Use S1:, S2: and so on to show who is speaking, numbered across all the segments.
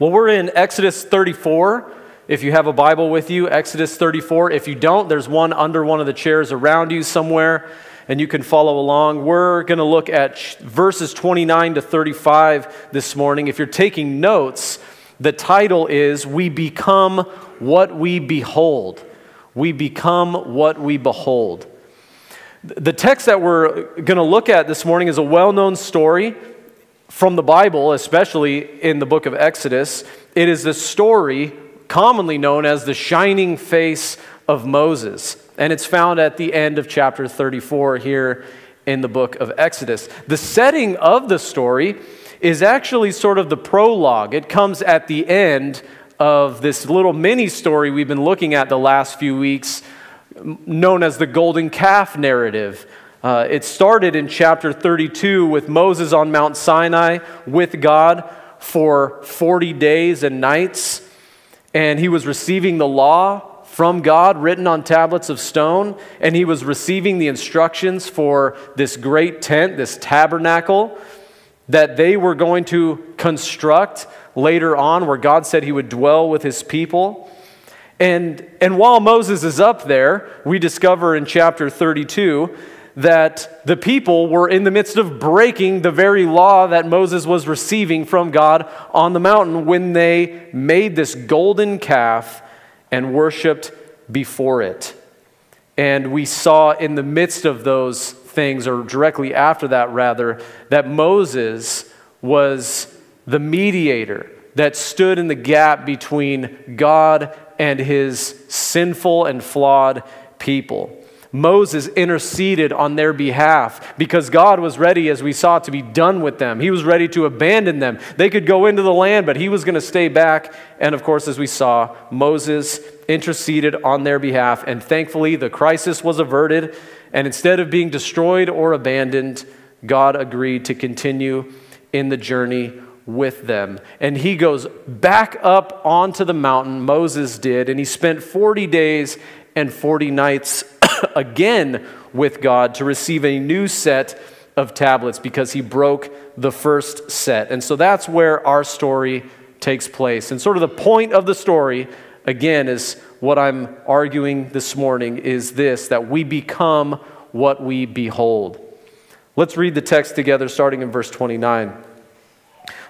S1: Well, we're in Exodus 34. If you have a Bible with you, Exodus 34. If you don't, there's one under one of the chairs around you somewhere, and you can follow along. We're going to look at verses 29 to 35 this morning. If you're taking notes, the title is We Become What We Behold. We become what we behold. The text that we're going to look at this morning is a well known story from the Bible, especially in the book of Exodus, it is the story commonly known as the shining face of Moses. And it's found at the end of chapter 34 here in the book of Exodus. The setting of the story is actually sort of the prologue, it comes at the end of this little mini story we've been looking at the last few weeks, known as the golden calf narrative. Uh, it started in chapter 32 with Moses on Mount Sinai with God for 40 days and nights. And he was receiving the law from God written on tablets of stone. And he was receiving the instructions for this great tent, this tabernacle that they were going to construct later on, where God said he would dwell with his people. And, and while Moses is up there, we discover in chapter 32 that the people were in the midst of breaking the very law that Moses was receiving from God on the mountain when they made this golden calf and worshiped before it. And we saw in the midst of those things, or directly after that, rather, that Moses was the mediator that stood in the gap between God and his sinful and flawed people. Moses interceded on their behalf because God was ready, as we saw, to be done with them. He was ready to abandon them. They could go into the land, but he was going to stay back. And of course, as we saw, Moses interceded on their behalf. And thankfully, the crisis was averted. And instead of being destroyed or abandoned, God agreed to continue in the journey with them. And he goes back up onto the mountain, Moses did, and he spent 40 days and 40 nights again with God to receive a new set of tablets because he broke the first set. And so that's where our story takes place. And sort of the point of the story, again, is what I'm arguing this morning is this that we become what we behold. Let's read the text together, starting in verse 29.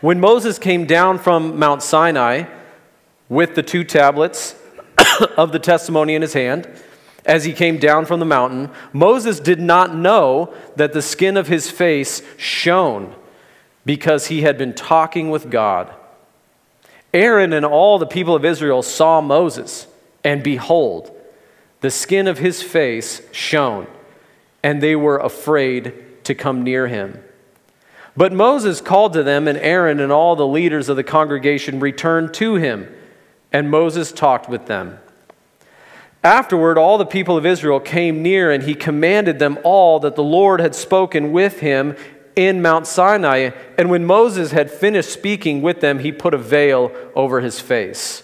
S1: When Moses came down from Mount Sinai with the two tablets of the testimony in his hand, as he came down from the mountain, Moses did not know that the skin of his face shone because he had been talking with God. Aaron and all the people of Israel saw Moses, and behold, the skin of his face shone, and they were afraid to come near him. But Moses called to them, and Aaron and all the leaders of the congregation returned to him, and Moses talked with them. Afterward, all the people of Israel came near, and he commanded them all that the Lord had spoken with him in Mount Sinai. And when Moses had finished speaking with them, he put a veil over his face.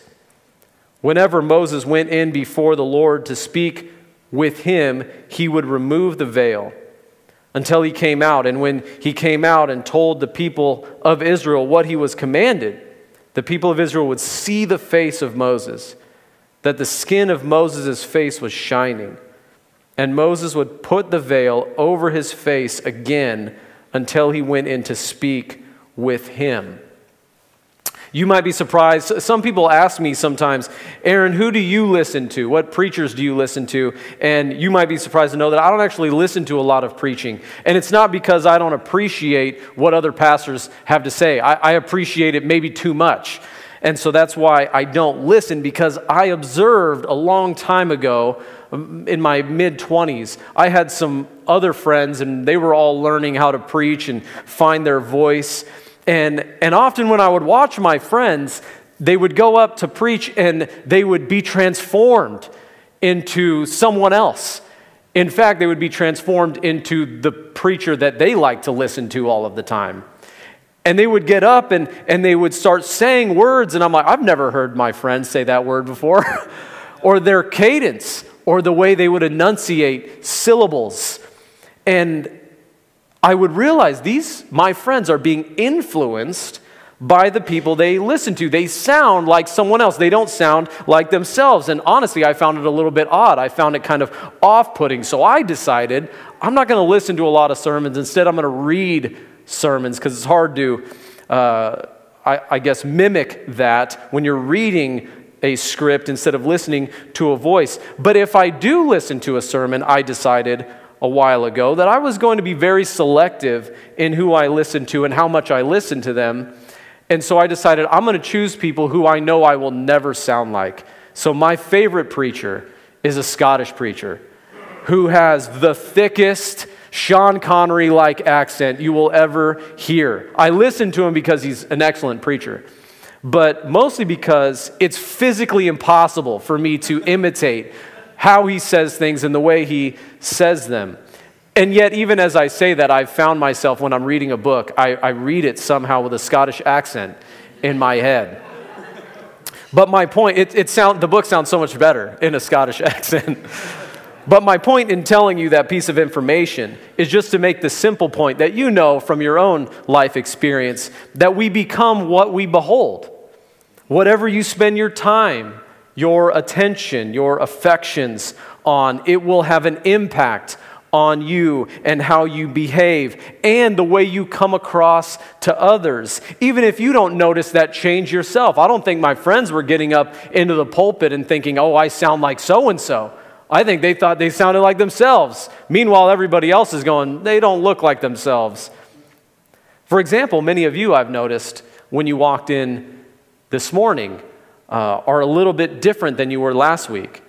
S1: Whenever Moses went in before the Lord to speak with him, he would remove the veil until he came out. And when he came out and told the people of Israel what he was commanded, the people of Israel would see the face of Moses that the skin of Moses' face was shining. And Moses would put the veil over his face again until he went in to speak with him. You might be surprised. Some people ask me sometimes, Aaron, who do you listen to? What preachers do you listen to? And you might be surprised to know that I don't actually listen to a lot of preaching. And it's not because I don't appreciate what other pastors have to say, I, I appreciate it maybe too much. And so that's why I don't listen because I observed a long time ago um, in my mid 20s, I had some other friends and they were all learning how to preach and find their voice. And, and often when I would watch my friends, they would go up to preach and they would be transformed into someone else. In fact, they would be transformed into the preacher that they like to listen to all of the time. And they would get up and, and they would start saying words, and I'm like, I've never heard my friends say that word before. or their cadence, or the way they would enunciate syllables. And I would realize these, my friends, are being influenced by the people they listen to. They sound like someone else, they don't sound like themselves. And honestly, I found it a little bit odd. I found it kind of off putting. So I decided I'm not going to listen to a lot of sermons. Instead, I'm going to read sermons because it's hard to, uh, I, I guess, mimic that when you're reading a script instead of listening to a voice. But if I do listen to a sermon, I decided a while ago that I was going to be very selective in who I listen to and how much I listen to them and so I decided I'm going to choose people who I know I will never sound like. So my favorite preacher is a Scottish preacher who has the thickest Sean Connery like accent you will ever hear. I listen to him because he's an excellent preacher, but mostly because it's physically impossible for me to imitate how he says things and the way he says them. And yet, even as I say that, I've found myself when I'm reading a book, I, I read it somehow with a Scottish accent in my head. But my point, it, it sound, the book sounds so much better in a Scottish accent. But my point in telling you that piece of information is just to make the simple point that you know from your own life experience that we become what we behold. Whatever you spend your time, your attention, your affections on, it will have an impact on you and how you behave and the way you come across to others. Even if you don't notice that change yourself. I don't think my friends were getting up into the pulpit and thinking, oh, I sound like so and so. I think they thought they sounded like themselves. Meanwhile, everybody else is going, they don't look like themselves. For example, many of you I've noticed when you walked in this morning uh, are a little bit different than you were last week.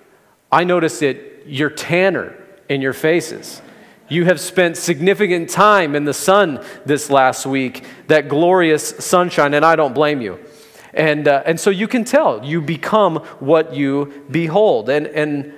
S1: I noticed that you're tanner in your faces. You have spent significant time in the sun this last week, that glorious sunshine, and I don't blame you. And, uh, and so you can tell, you become what you behold. And, and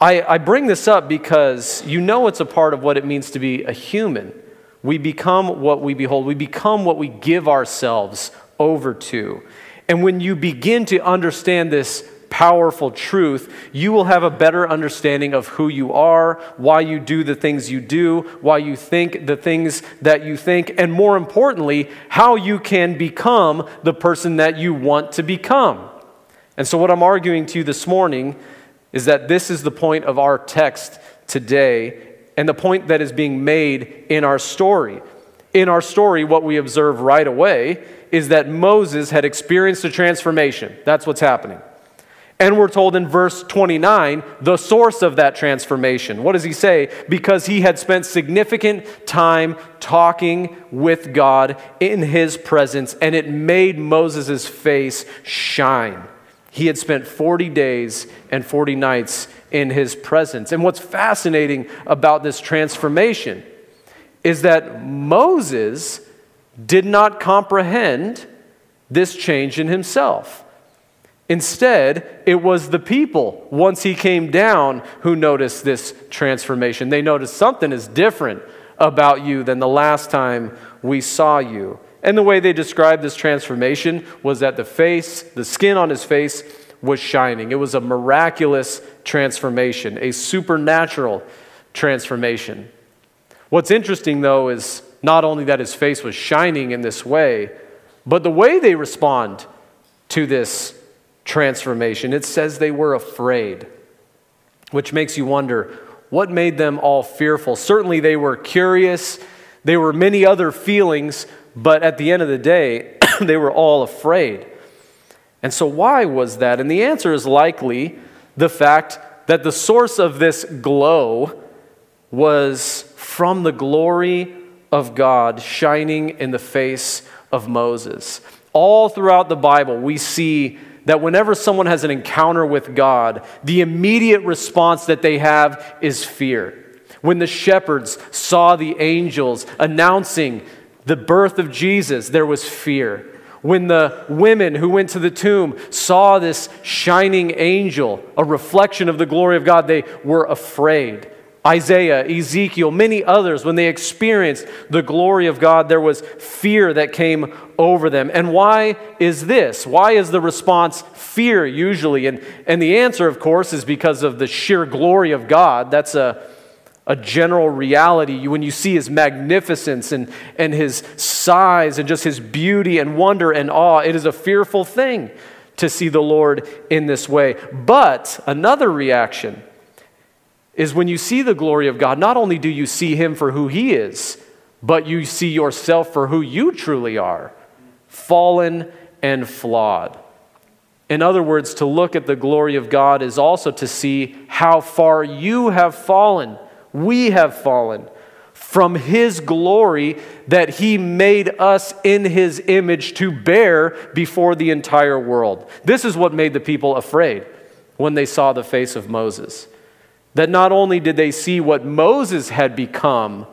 S1: I, I bring this up because you know it's a part of what it means to be a human. We become what we behold, we become what we give ourselves over to. And when you begin to understand this powerful truth, you will have a better understanding of who you are, why you do the things you do, why you think the things that you think, and more importantly, how you can become the person that you want to become. And so, what I'm arguing to you this morning is that this is the point of our text today and the point that is being made in our story. In our story, what we observe right away is that Moses had experienced a transformation. That's what's happening. And we're told in verse 29 the source of that transformation. What does he say? Because he had spent significant time talking with God in his presence, and it made Moses' face shine. He had spent 40 days and 40 nights in his presence. And what's fascinating about this transformation is that Moses did not comprehend this change in himself. Instead, it was the people, once he came down, who noticed this transformation. They noticed something is different about you than the last time we saw you. And the way they described this transformation was that the face, the skin on his face, was shining. It was a miraculous transformation, a supernatural transformation. What's interesting, though, is not only that his face was shining in this way, but the way they respond to this transformation. It says they were afraid, which makes you wonder what made them all fearful. Certainly, they were curious, there were many other feelings, but at the end of the day, they were all afraid. And so, why was that? And the answer is likely the fact that the source of this glow was from the glory of God shining in the face of Moses. All throughout the Bible, we see that whenever someone has an encounter with God, the immediate response that they have is fear. When the shepherds saw the angels announcing the birth of Jesus, there was fear. When the women who went to the tomb saw this shining angel, a reflection of the glory of God, they were afraid. Isaiah, Ezekiel, many others, when they experienced the glory of God, there was fear that came over them. And why is this? Why is the response fear usually? And, and the answer, of course, is because of the sheer glory of God. That's a, a general reality. When you see his magnificence and, and his size and just his beauty and wonder and awe, it is a fearful thing to see the Lord in this way. But another reaction is when you see the glory of God, not only do you see him for who he is, but you see yourself for who you truly are fallen and flawed. In other words, to look at the glory of God is also to see how far you have fallen we have fallen from his glory that he made us in his image to bear before the entire world. This is what made the people afraid when they saw the face of Moses. That not only did they see what Moses had become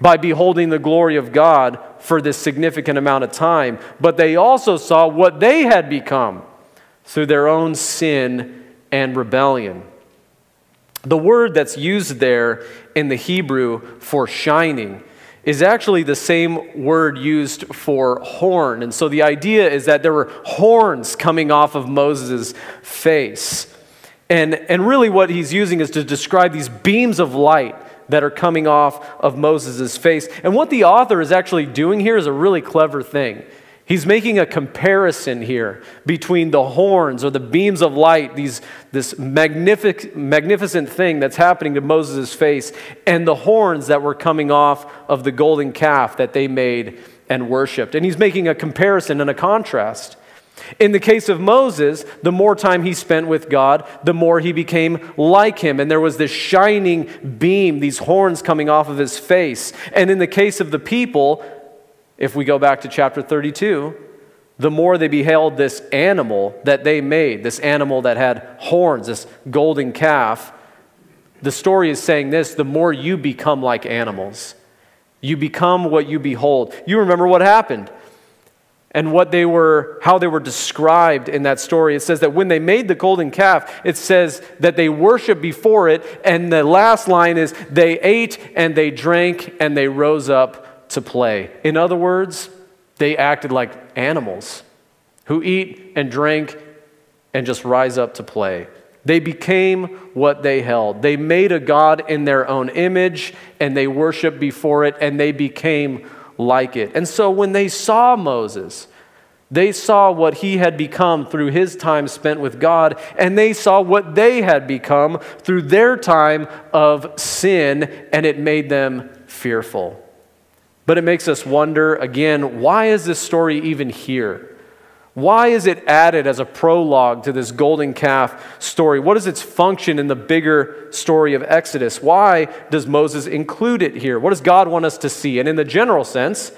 S1: by beholding the glory of God for this significant amount of time, but they also saw what they had become through their own sin and rebellion. The word that's used there in the Hebrew for shining is actually the same word used for horn. And so the idea is that there were horns coming off of Moses' face. And, and really, what he's using is to describe these beams of light that are coming off of Moses' face. And what the author is actually doing here is a really clever thing. He's making a comparison here between the horns or the beams of light, these, this magnific, magnificent thing that's happening to Moses' face, and the horns that were coming off of the golden calf that they made and worshiped. And he's making a comparison and a contrast. In the case of Moses, the more time he spent with God, the more he became like him. And there was this shining beam, these horns coming off of his face. And in the case of the people, if we go back to chapter 32, the more they beheld this animal that they made, this animal that had horns, this golden calf, the story is saying this the more you become like animals. You become what you behold. You remember what happened and what they were how they were described in that story it says that when they made the golden calf it says that they worshiped before it and the last line is they ate and they drank and they rose up to play. In other words, they acted like animals who eat and drink and just rise up to play. They became what they held. They made a God in their own image and they worshiped before it and they became like it. And so when they saw Moses, they saw what he had become through his time spent with God, and they saw what they had become through their time of sin, and it made them fearful. But it makes us wonder again why is this story even here? Why is it added as a prologue to this golden calf story? What is its function in the bigger story of Exodus? Why does Moses include it here? What does God want us to see? And in the general sense,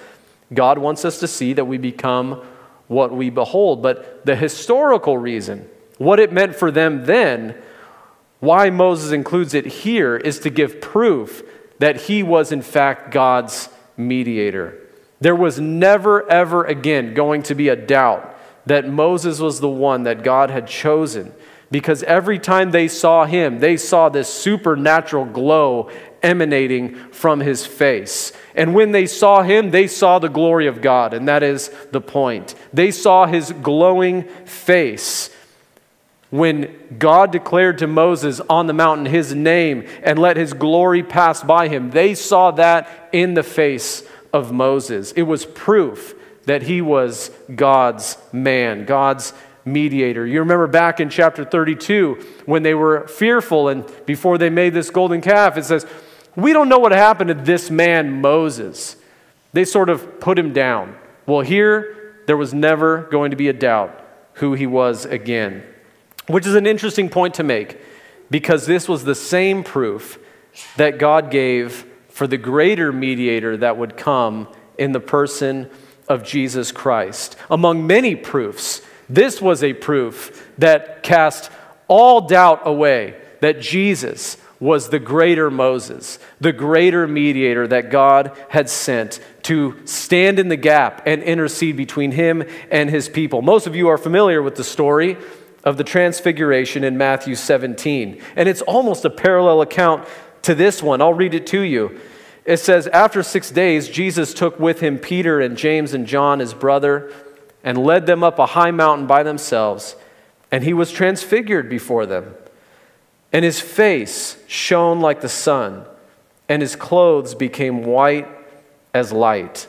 S1: God wants us to see that we become what we behold. But the historical reason, what it meant for them then, why Moses includes it here, is to give proof that he was in fact God's mediator. There was never, ever again going to be a doubt that Moses was the one that God had chosen because every time they saw him, they saw this supernatural glow emanating from his face. And when they saw him, they saw the glory of God, and that is the point. They saw his glowing face. When God declared to Moses on the mountain his name and let his glory pass by him, they saw that in the face of Moses. It was proof that he was God's man, God's mediator. You remember back in chapter 32 when they were fearful and before they made this golden calf, it says, We don't know what happened to this man, Moses. They sort of put him down. Well, here, there was never going to be a doubt who he was again. Which is an interesting point to make because this was the same proof that God gave for the greater mediator that would come in the person of Jesus Christ. Among many proofs, this was a proof that cast all doubt away that Jesus was the greater Moses, the greater mediator that God had sent to stand in the gap and intercede between him and his people. Most of you are familiar with the story of the transfiguration in Matthew 17. And it's almost a parallel account to this one. I'll read it to you. It says, After six days, Jesus took with him Peter and James and John, his brother, and led them up a high mountain by themselves. And he was transfigured before them. And his face shone like the sun, and his clothes became white as light.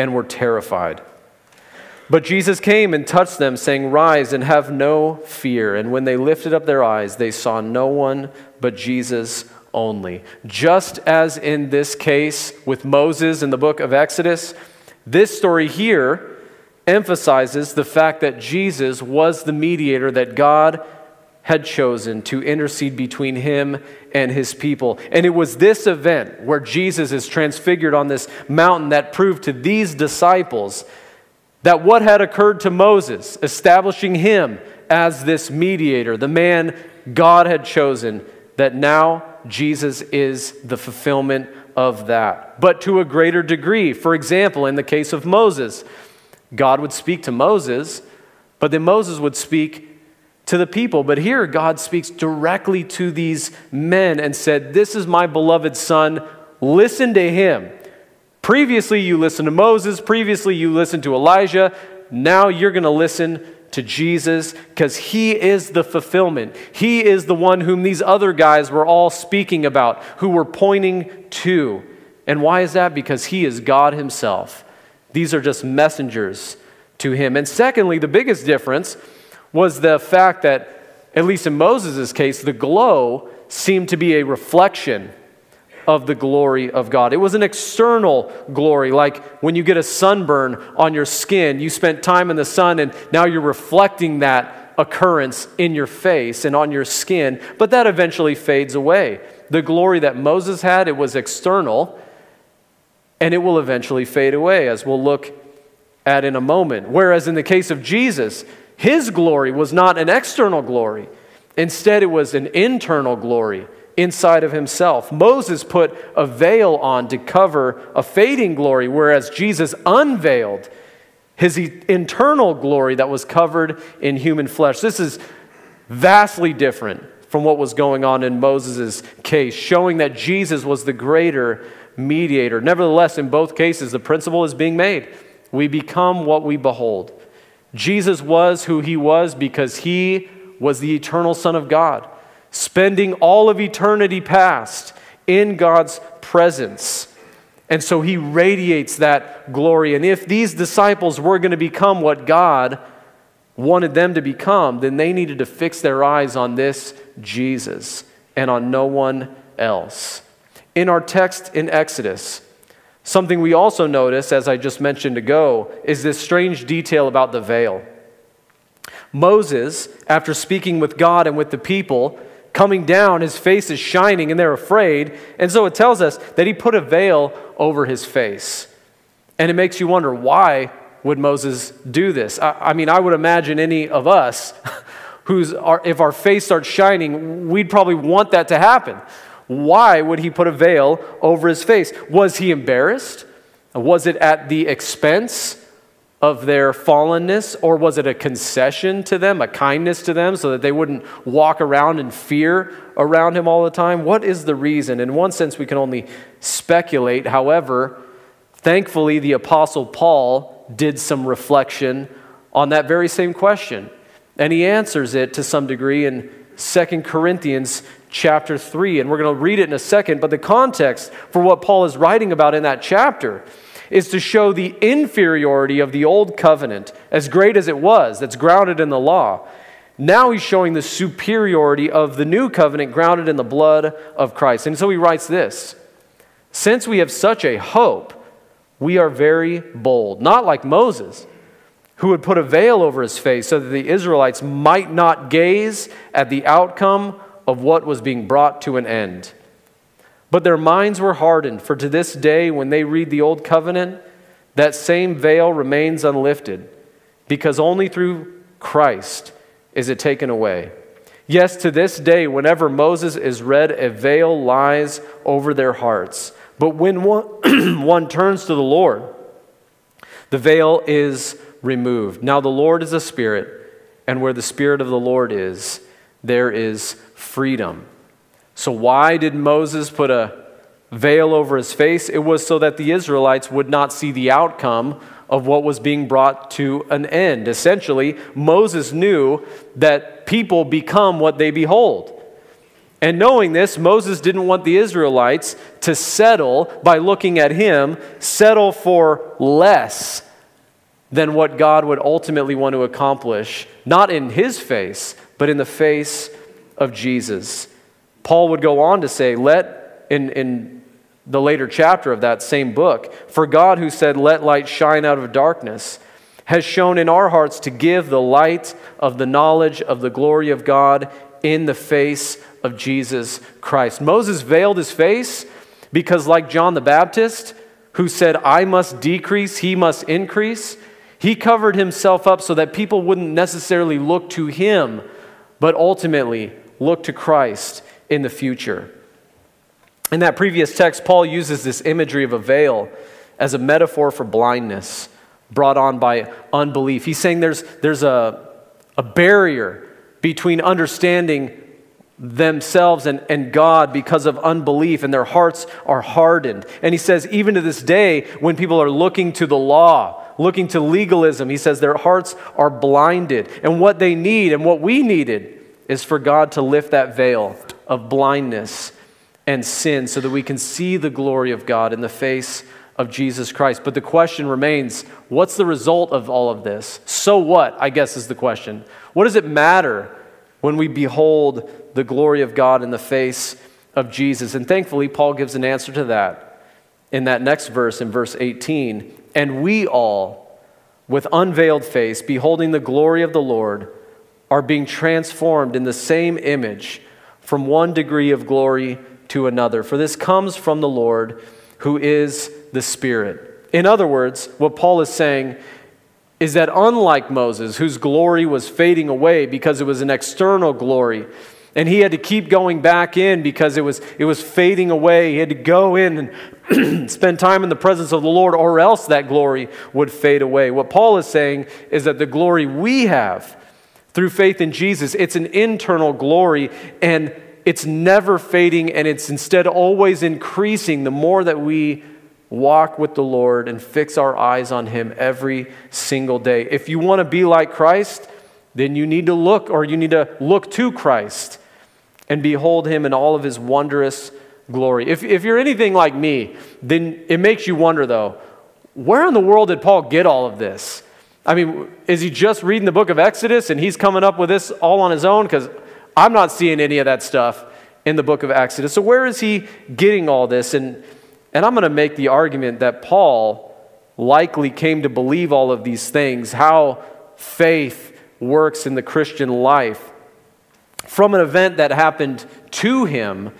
S1: and were terrified. But Jesus came and touched them, saying, Rise and have no fear. And when they lifted up their eyes, they saw no one but Jesus only. Just as in this case with Moses in the book of Exodus, this story here emphasizes the fact that Jesus was the mediator that God had chosen to intercede between him and his people. And it was this event where Jesus is transfigured on this mountain that proved to these disciples that what had occurred to Moses, establishing him as this mediator, the man God had chosen, that now Jesus is the fulfillment of that. But to a greater degree. For example, in the case of Moses, God would speak to Moses, but then Moses would speak to the people. But here, God speaks directly to these men and said, This is my beloved son. Listen to him. Previously, you listened to Moses. Previously, you listened to Elijah. Now you're going to listen to Jesus because he is the fulfillment. He is the one whom these other guys were all speaking about, who were pointing to. And why is that? Because he is God himself. These are just messengers to him. And secondly, the biggest difference was the fact that, at least in Moses' case, the glow seemed to be a reflection of the glory of God. It was an external glory, like when you get a sunburn on your skin, you spent time in the sun and now you're reflecting that occurrence in your face and on your skin, but that eventually fades away. The glory that Moses had, it was external, and it will eventually fade away, as we'll look at in a moment. Whereas in the case of Jesus, his glory was not an external glory, instead, it was an internal glory inside of himself. Moses put a veil on to cover a fading glory, whereas Jesus unveiled his internal glory that was covered in human flesh. This is vastly different from what was going on in Moses' case, showing that Jesus was the greater mediator. Nevertheless, in both cases, the principle is being made. We become what we behold. Jesus was who he was because he was the eternal Son of God, spending all of eternity past in God's presence. And so he radiates that glory. And if these disciples were going to become what God wanted them to become, then they needed to fix their eyes on this Jesus and on no one else. In our text in Exodus, Something we also notice, as I just mentioned ago, is this strange detail about the veil. Moses, after speaking with God and with the people, coming down, his face is shining and they're afraid. And so it tells us that he put a veil over his face. And it makes you wonder why would Moses do this? I, I mean, I would imagine any of us who's, our, if our face starts shining, we'd probably want that to happen. Why would he put a veil over his face? Was he embarrassed? Was it at the expense of their fallenness, or was it a concession to them, a kindness to them, so that they wouldn't walk around in fear around him all the time? What is the reason? In one sense, we can only speculate. However, thankfully, the Apostle Paul did some reflection on that very same question, and he answers it to some degree in 2 Corinthians chapter 3. And we're going to read it in a second. But the context for what Paul is writing about in that chapter is to show the inferiority of the old covenant, as great as it was, that's grounded in the law. Now he's showing the superiority of the new covenant grounded in the blood of Christ. And so he writes this Since we have such a hope, we are very bold, not like Moses who would put a veil over his face so that the Israelites might not gaze at the outcome of what was being brought to an end. But their minds were hardened, for to this day, when they read the Old Covenant, that same veil remains unlifted, because only through Christ is it taken away. Yes, to this day, whenever Moses is read, a veil lies over their hearts. But when one, one turns to the Lord, the veil is removed. Now, the Lord is a spirit, and where the spirit of the Lord is, there is freedom. So, why did Moses put a veil over his face? It was so that the Israelites would not see the outcome of what was being brought to an end. Essentially, Moses knew that people become what they behold. And knowing this, Moses didn't want the Israelites to settle by looking at him, settle for less than what God would ultimately want to accomplish, not in his face, but in the face of Jesus. Paul would go on to say, Let, in, in the later chapter of that same book. For God, who said, Let light shine out of darkness, has shown in our hearts to give the light of the knowledge of the glory of God in the face of Jesus Christ. Moses veiled his face because, like John the Baptist, who said, I must decrease, he must increase, he covered himself up so that people wouldn't necessarily look to him, but ultimately look to Christ in the future. In that previous text, Paul uses this imagery of a veil as a metaphor for blindness brought on by unbelief. He's saying there's, there's a, a barrier between understanding themselves and, and God because of unbelief, and their hearts are hardened. And he says, even to this day, when people are looking to the law, looking to legalism, he says their hearts are blinded. And what they need and what we needed is for God to lift that veil of blindness and sin so that we can see the glory of God in the face of Jesus Christ. But the question remains what's the result of all of this? So what, I guess, is the question. What does it matter when we behold the glory of God in the face of Jesus? And thankfully, Paul gives an answer to that in that next verse, in verse 18. And we all, with unveiled face, beholding the glory of the Lord, are being transformed in the same image from one degree of glory to another, for this comes from the Lord who is the Spirit. In other words, what Paul is saying is that unlike Moses, whose glory was fading away because it was an external glory, and he had to keep going back in because it was, it was fading away. He had to go in and spend time in the presence of the Lord, or else that glory would fade away. What Paul is saying is that the glory we have through faith in Jesus, it's an internal glory, and it's never fading and it's instead always increasing the more that we walk with the Lord and fix our eyes on Him every single day. If you want to be like Christ, then you need to look or you need to look to Christ and behold Him in all of His wondrous glory. If, if you're anything like me, then it makes you wonder though, where in the world did Paul get all of this? I mean, is he just reading the book of Exodus and he's coming up with this all on his own? Because I'm not seeing any of that stuff in the book of Exodus. So, where is he getting all this? And, and I'm going to make the argument that Paul likely came to believe all of these things, how faith works in the Christian life, from an event that happened to him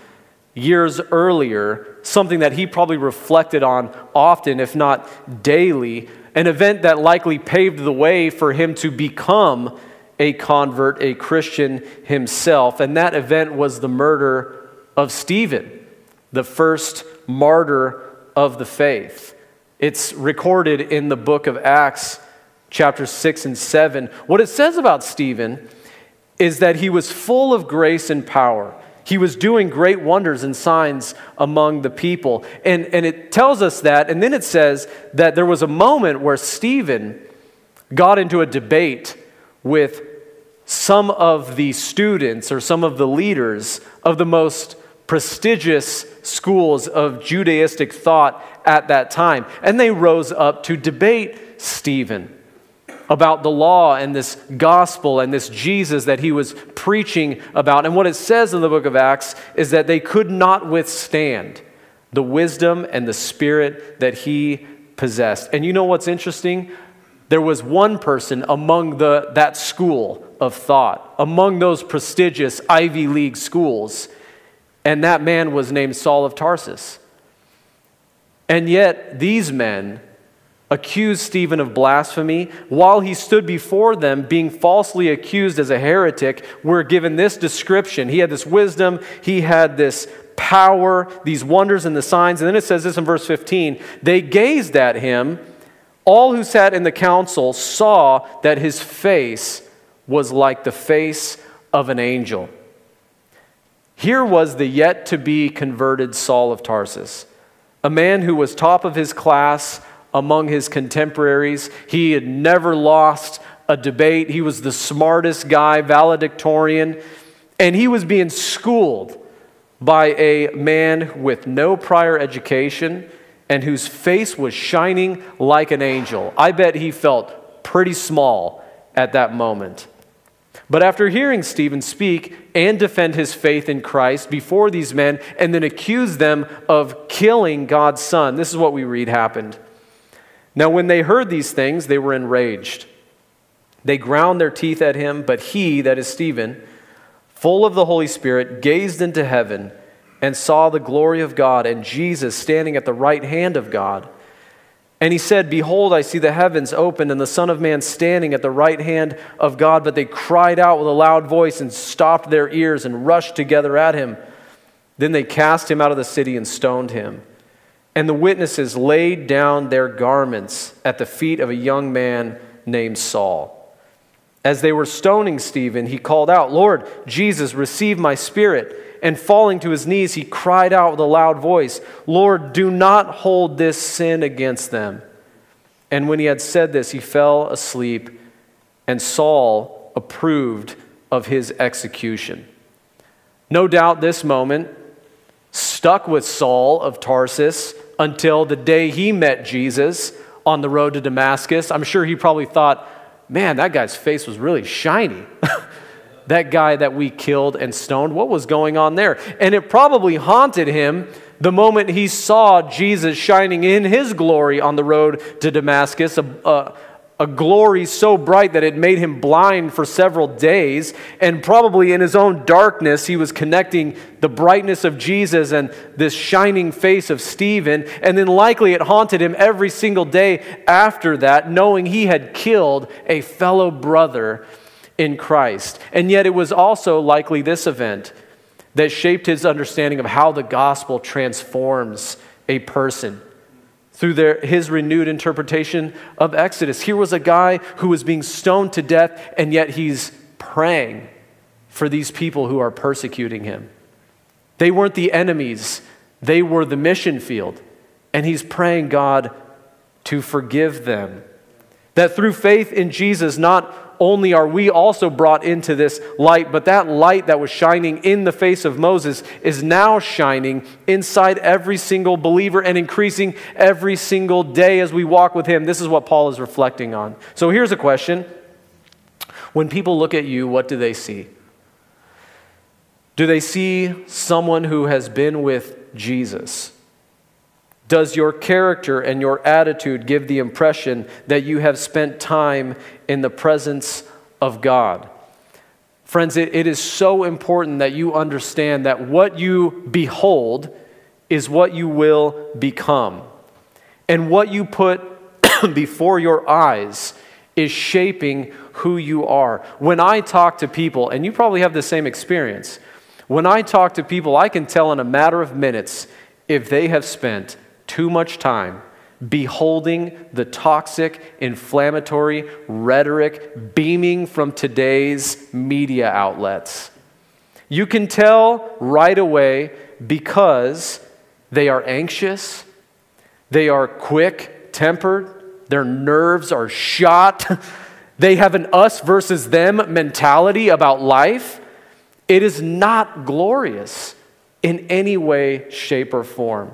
S1: years earlier, something that he probably reflected on often, if not daily, an event that likely paved the way for him to become a convert, a Christian himself. And that event was the murder of Stephen, the first martyr of the faith. It's recorded in the book of Acts, chapter 6 and 7. What it says about Stephen is that he was full of grace and power. He was doing great wonders and signs among the people. And, and it tells us that. And then it says that there was a moment where Stephen got into a debate with some of the students or some of the leaders of the most prestigious schools of Judaistic thought at that time. And they rose up to debate Stephen about the law and this gospel and this Jesus that he was preaching about. And what it says in the book of Acts is that they could not withstand the wisdom and the spirit that he possessed. And you know what's interesting? There was one person among the, that school of thought among those prestigious Ivy League schools. And that man was named Saul of Tarsus. And yet, these men accused Stephen of blasphemy. While he stood before them, being falsely accused as a heretic, we're given this description. He had this wisdom, he had this power, these wonders and the signs. And then it says this in verse 15 they gazed at him. All who sat in the council saw that his face was like the face of an angel. Here was the yet to be converted Saul of Tarsus, a man who was top of his class among his contemporaries. He had never lost a debate. He was the smartest guy, valedictorian, and he was being schooled by a man with no prior education and whose face was shining like an angel. I bet he felt pretty small at that moment. But after hearing Stephen speak and defend his faith in Christ before these men and then accuse them of killing God's son, this is what we read happened. Now, when they heard these things, they were enraged. They ground their teeth at him, but he, that is Stephen, full of the Holy Spirit, gazed into heaven and saw the glory of God and Jesus standing at the right hand of God. And he said, Behold, I see the heavens opened and the Son of Man standing at the right hand of God. But they cried out with a loud voice and stopped their ears and rushed together at him. Then they cast him out of the city and stoned him. And the witnesses laid down their garments at the feet of a young man named Saul. As they were stoning Stephen, he called out, Lord Jesus, receive my spirit. And falling to his knees, he cried out with a loud voice, Lord, do not hold this sin against them. And when he had said this, he fell asleep, and Saul approved of his execution. No doubt this moment stuck with Saul of Tarsus until the day he met Jesus on the road to Damascus. I'm sure he probably thought, man, that guy's face was really shiny. that guy that we killed and stoned, what was going on there? And it probably haunted him the moment he saw Jesus shining in his glory on the road to Damascus, a glory so bright that it made him blind for several days. And probably in his own darkness, he was connecting the brightness of Jesus and this shining face of Stephen. And then likely it haunted him every single day after that, knowing he had killed a fellow brother in Christ. And yet it was also likely this event that shaped his understanding of how the gospel transforms a person through their, his renewed interpretation of Exodus. Here was a guy who was being stoned to death, and yet he's praying for these people who are persecuting him. They weren't the enemies, they were the mission field. And he's praying God to forgive them. That through faith in Jesus, not only are we also brought into this light, but that light that was shining in the face of Moses is now shining inside every single believer and increasing every single day as we walk with him. This is what Paul is reflecting on. So here's a question When people look at you, what do they see? Do they see someone who has been with Jesus? Does your character and your attitude give the impression that you have spent time in the presence of God? Friends, it, it is so important that you understand that what you behold is what you will become. And what you put before your eyes is shaping who you are. When I talk to people, and you probably have the same experience, when I talk to people, I can tell in a matter of minutes if they have spent too much time beholding the toxic, inflammatory rhetoric beaming from today's media outlets. You can tell right away because they are anxious, they are quick tempered, their nerves are shot, they have an us versus them mentality about life. It is not glorious in any way, shape, or form.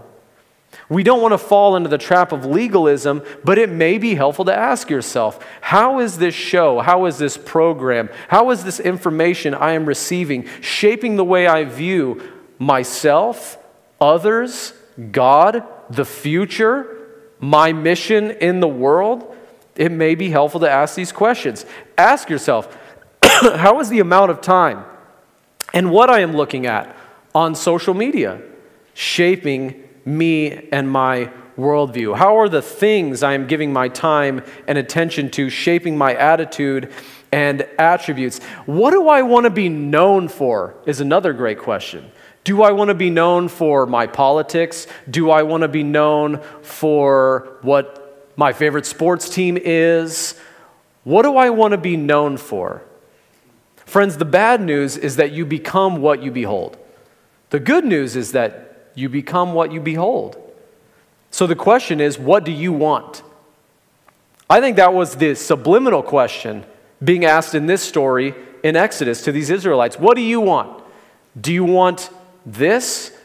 S1: We don't want to fall into the trap of legalism, but it may be helpful to ask yourself how is this show, how is this program, how is this information I am receiving shaping the way I view myself, others, God, the future, my mission in the world? It may be helpful to ask these questions. Ask yourself how is the amount of time and what I am looking at on social media shaping me and my worldview? How are the things I am giving my time and attention to shaping my attitude and attributes? What do I want to be known for? Is another great question. Do I want to be known for my politics? Do I want to be known for what my favorite sports team is? What do I want to be known for? Friends, the bad news is that you become what you behold. The good news is that you become what you behold. So the question is, what do you want? I think that was the subliminal question being asked in this story in Exodus to these Israelites. What do you want? Do you want this?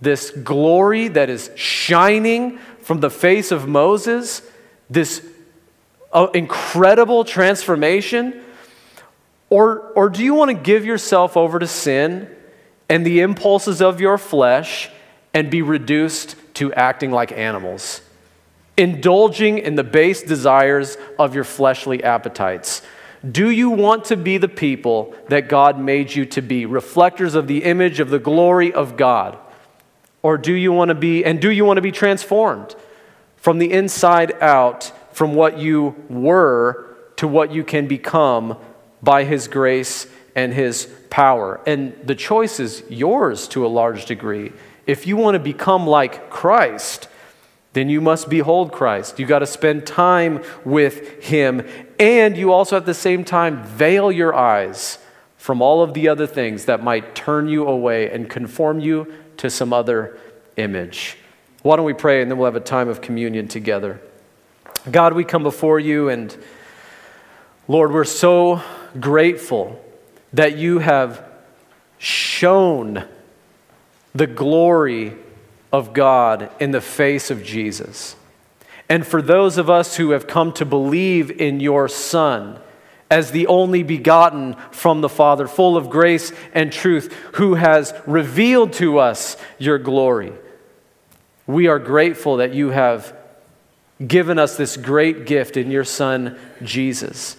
S1: This glory that is shining from the face of Moses? This uh, incredible transformation? Or, or do you want to give yourself over to sin and the impulses of your flesh and be reduced to acting like animals, indulging in the base desires of your fleshly appetites? Do you want to be the people that God made you to be, reflectors of the image of the glory of God? Or do you want to be, and do you want to be transformed from the inside out, from what you were to what you can become by His grace and His power? And the choice is yours to a large degree. If you want to become like Christ, then you must behold Christ. You got to spend time with him. And you also at the same time veil your eyes from all of the other things that might turn you away and conform you to some other image. Why don't we pray and then we'll have a time of communion together? God, we come before you and Lord, we're so grateful that you have shown the glory of God in the face of Jesus. And for those of us who have come to believe in your Son as the only begotten from the Father, full of grace and truth, who has revealed to us your glory, we are grateful that you have given us this great gift in your Son, Jesus,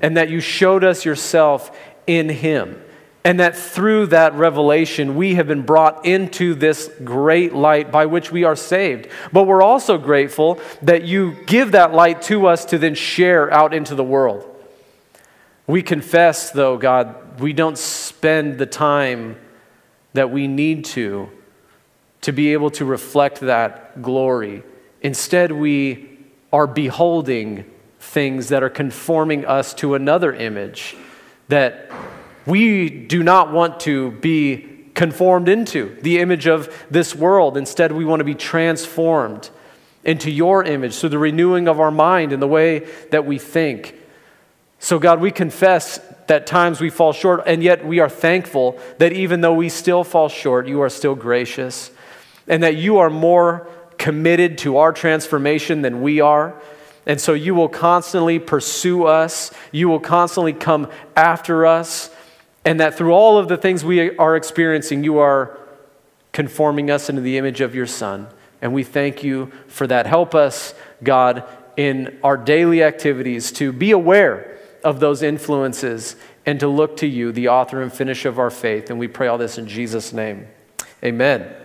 S1: and that you showed us yourself in him and that through that revelation, we have been brought into this great light by which we are saved. But we're also grateful that you give that light to us to then share out into the world. We confess, though, God, we don't spend the time that we need to to be able to reflect that glory. Instead, we are beholding things that are conforming us to another image that we do not want to be conformed into the image of this world. Instead, we want to be transformed into your image through the renewing of our mind and the way that we think. So, God, we confess that times we fall short, and yet we are thankful that even though we still fall short, you are still gracious, and that you are more committed to our transformation than we are. And so you will constantly pursue us, you will constantly come after us. And that through all of the things we are experiencing, you are conforming us into the image of your Son. And we thank you for that. Help us, God, in our daily activities to be aware of those influences and to look to you, the author and finisher of our faith. And we pray all this in Jesus' name. Amen.